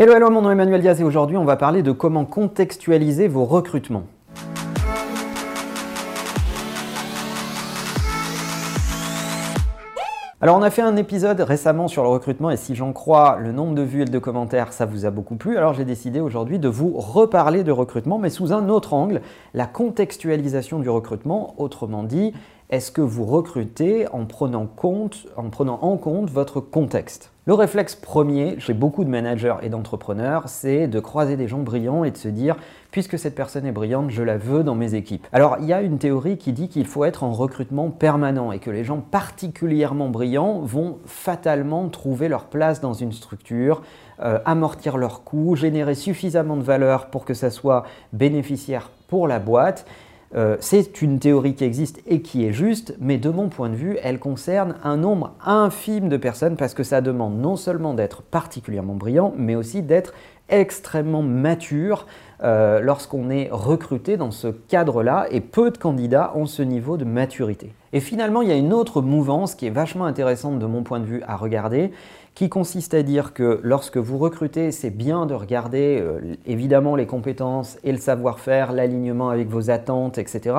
Hello, hello, mon nom est Emmanuel Diaz et aujourd'hui on va parler de comment contextualiser vos recrutements. Alors on a fait un épisode récemment sur le recrutement et si j'en crois le nombre de vues et de commentaires ça vous a beaucoup plu. Alors j'ai décidé aujourd'hui de vous reparler de recrutement mais sous un autre angle, la contextualisation du recrutement, autrement dit est-ce que vous recrutez en prenant, en compte votre contexte? Le réflexe premier chez beaucoup de managers et d'entrepreneurs, c'est de croiser des gens brillants et de se dire, puisque cette personne est brillante, je la veux dans mes équipes. Alors il y a une théorie qui dit qu'il faut être en recrutement permanent et que les gens particulièrement brillants vont fatalement trouver leur place dans une structure, euh, amortir leurs coûts, générer suffisamment de valeur pour que ça soit bénéficiaire pour la boîte euh, c'est une théorie qui existe et qui est juste, mais de mon point de vue, elle concerne un nombre infime de personnes parce que ça demande non seulement d'être particulièrement brillant, mais aussi d'être extrêmement mature euh, lorsqu'on est recruté dans ce cadre-là et peu de candidats ont ce niveau de maturité. Et finalement, il y a une autre mouvance qui est vachement intéressante de mon point de vue à regarder, qui consiste à dire que lorsque vous recrutez, c'est bien de regarder euh, évidemment les compétences et le savoir-faire, l'alignement avec vos attentes, etc.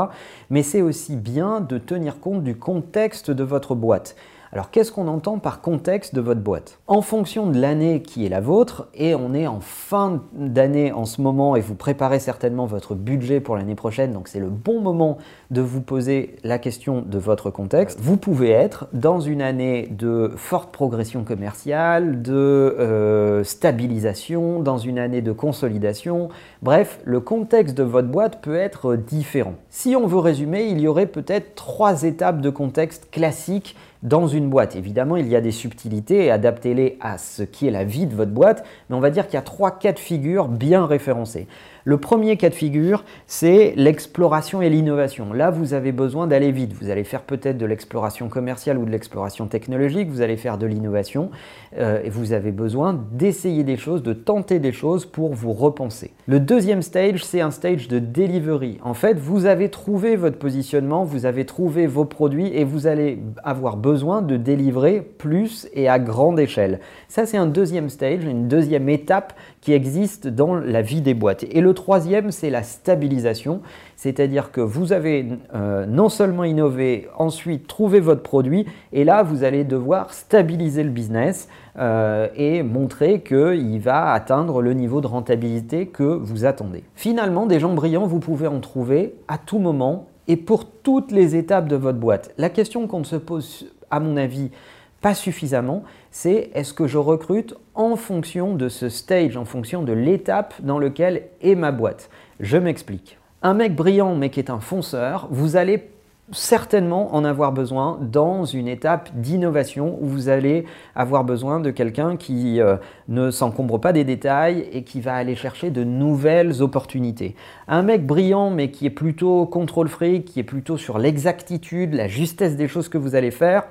Mais c'est aussi bien de tenir compte du contexte de votre boîte. Alors qu'est-ce qu'on entend par contexte de votre boîte? En fonction de l'année qui est la vôtre, et on est en fin d'année en ce moment et vous préparez certainement votre budget pour l'année prochaine, donc c'est le bon moment de vous poser la question de votre contexte, vous pouvez être dans une année de forte progression commerciale, de euh, stabilisation, dans une année de consolidation, bref, le contexte de votre boîte peut être différent. Si on veut résumer, il y aurait peut-être trois étapes de contexte classiques dans une boîte. Évidemment, il y a des subtilités et adaptez-les à ce qui est la vie de votre boîte, mais on va dire qu'il y a trois cas de figure bien référencés. Le premier cas de figure, c'est l'exploration et l'innovation. Là, vous avez besoin d'aller vite. Vous allez faire peut-être de l'exploration commerciale ou de l'exploration technologique, vous allez faire de l'innovation euh, et vous avez besoin d'essayer des choses, de tenter des choses pour vous repenser. Le deuxième stage, c'est un stage de delivery. En fait, vous avez trouvé votre positionnement, vous avez trouvé vos produits et vous allez avoir besoin de délivrer plus et à grande échelle. Ça, c'est un deuxième stage, une deuxième étape qui existe dans la vie des boîtes. Et le troisième, c'est la stabilisation, c'est-à-dire que vous avez euh, non seulement innové, ensuite trouvé votre produit, et là, vous allez devoir stabiliser le business euh, et montrer qu'il va atteindre le niveau de rentabilité que vous attendez. Finalement, des gens brillants, vous pouvez en trouver à tout moment et pour toutes les étapes de votre boîte. La question qu'on se pose, à mon avis, pas suffisamment, c'est est-ce que je recrute en fonction de ce stage, en fonction de l'étape dans laquelle est ma boîte? Je m'explique. Un mec brillant mais qui est un fonceur, vous allez certainement en avoir besoin dans une étape d'innovation où vous allez avoir besoin de quelqu'un qui euh, ne s'encombre pas des détails et qui va aller chercher de nouvelles opportunités. Un mec brillant mais qui est plutôt contrôle fric, qui est plutôt sur l'exactitude, la justesse des choses que vous allez faire,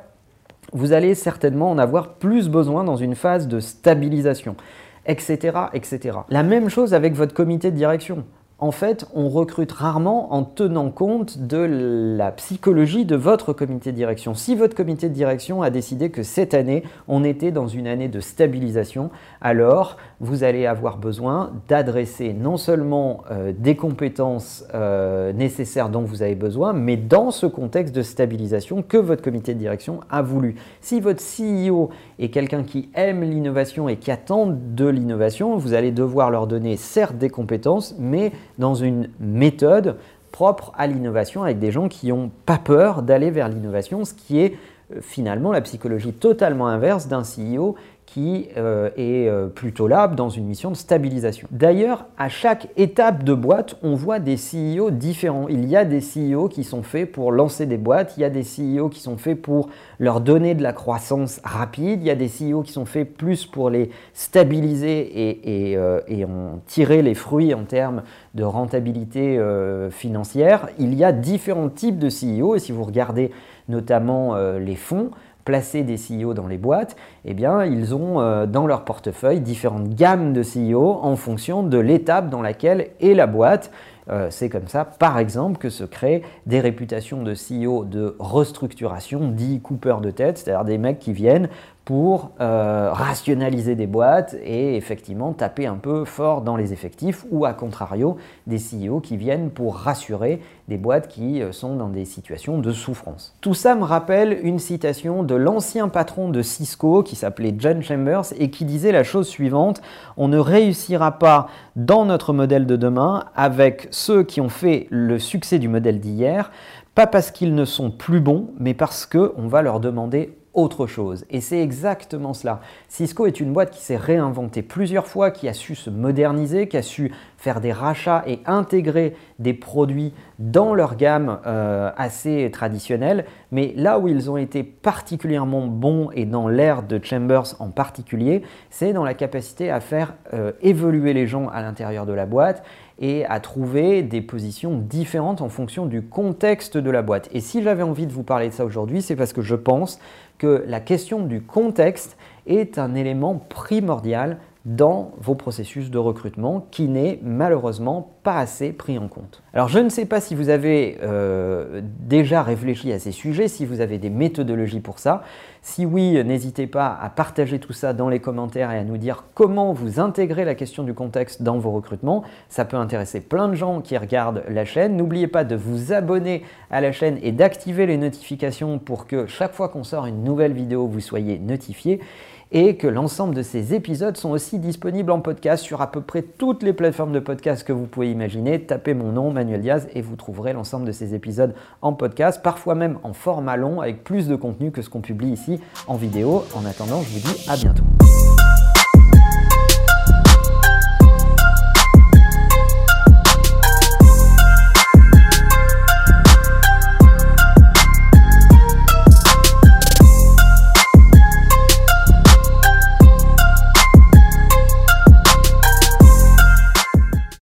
vous allez certainement en avoir plus besoin dans une phase de stabilisation, etc., etc. La même chose avec votre comité de direction en fait, on recrute rarement en tenant compte de la psychologie de votre comité de direction. Si votre comité de direction a décidé que cette année, on était dans une année de stabilisation, alors vous allez avoir besoin d'adresser non seulement euh, des compétences euh, nécessaires dont vous avez besoin, mais dans ce contexte de stabilisation que votre comité de direction a voulu. Si votre CEO est quelqu'un qui aime l'innovation et qui attend de l'innovation, vous allez devoir leur donner certes des compétences, mais dans une méthode propre à l'innovation avec des gens qui n'ont pas peur d'aller vers l'innovation, ce qui est euh, finalement la psychologie totalement inverse d'un CEO qui euh, est euh, plutôt là dans une mission de stabilisation. D'ailleurs, à chaque étape de boîte, on voit des CEO différents. Il y a des CEO qui sont faits pour lancer des boîtes, il y a des CEO qui sont faits pour leur donner de la croissance rapide, il y a des CEO qui sont faits plus pour les stabiliser euh, et en tirer les fruits en termes de rentabilité financière. Il y a différents types de CEO et si vous regardez notamment les fonds, placer des CEO dans les boîtes, eh bien, ils ont euh, dans leur portefeuille différentes gammes de CEO en fonction de l'étape dans laquelle est la boîte. Euh, c'est comme ça, par exemple, que se créent des réputations de CEO de restructuration, dit coupeurs de tête, c'est-à-dire des mecs qui viennent pour euh, rationaliser des boîtes et effectivement taper un peu fort dans les effectifs ou à contrario des CEO qui viennent pour rassurer des boîtes qui euh, sont dans des situations de souffrance. Tout ça me rappelle une citation de l'ancien patron de Cisco qui s'appelait John Chambers et qui disait la chose suivante, on ne réussira pas dans notre modèle de demain avec ceux qui ont fait le succès du modèle d'hier, pas parce qu'ils ne sont plus bons, mais parce qu'on va leur demander autre chose. Et c'est exactement cela. Cisco est une boîte qui s'est réinventée plusieurs fois, qui a su se moderniser, qui a su faire des rachats et intégrer des produits dans leur gamme euh, assez traditionnelle. Mais là où ils ont été particulièrement bons, et dans l'ère de Chambers en particulier, c'est dans la capacité à faire euh, évoluer les gens à l'intérieur de la boîte et à trouver des positions différentes en fonction du contexte de la boîte. Et si j'avais envie de vous parler de ça aujourd'hui, c'est parce que je pense que la question du contexte est un élément primordial dans vos processus de recrutement qui n'est malheureusement pas assez pris en compte. Alors je ne sais pas si vous avez euh, déjà réfléchi à ces sujets, si vous avez des méthodologies pour ça. Si oui, n'hésitez pas à partager tout ça dans les commentaires et à nous dire comment vous intégrez la question du contexte dans vos recrutements. Ça peut intéresser plein de gens qui regardent la chaîne. N'oubliez pas de vous abonner à la chaîne et d'activer les notifications pour que chaque fois qu'on sort une nouvelle vidéo, vous soyez notifié et que l'ensemble de ces épisodes sont aussi disponibles en podcast sur à peu près toutes les plateformes de podcast que vous pouvez imaginer. Tapez mon nom, Manuel Diaz, et vous trouverez l'ensemble de ces épisodes en podcast, parfois même en format long avec plus de contenu que ce qu'on publie ici en vidéo. En attendant, je vous dis à bientôt.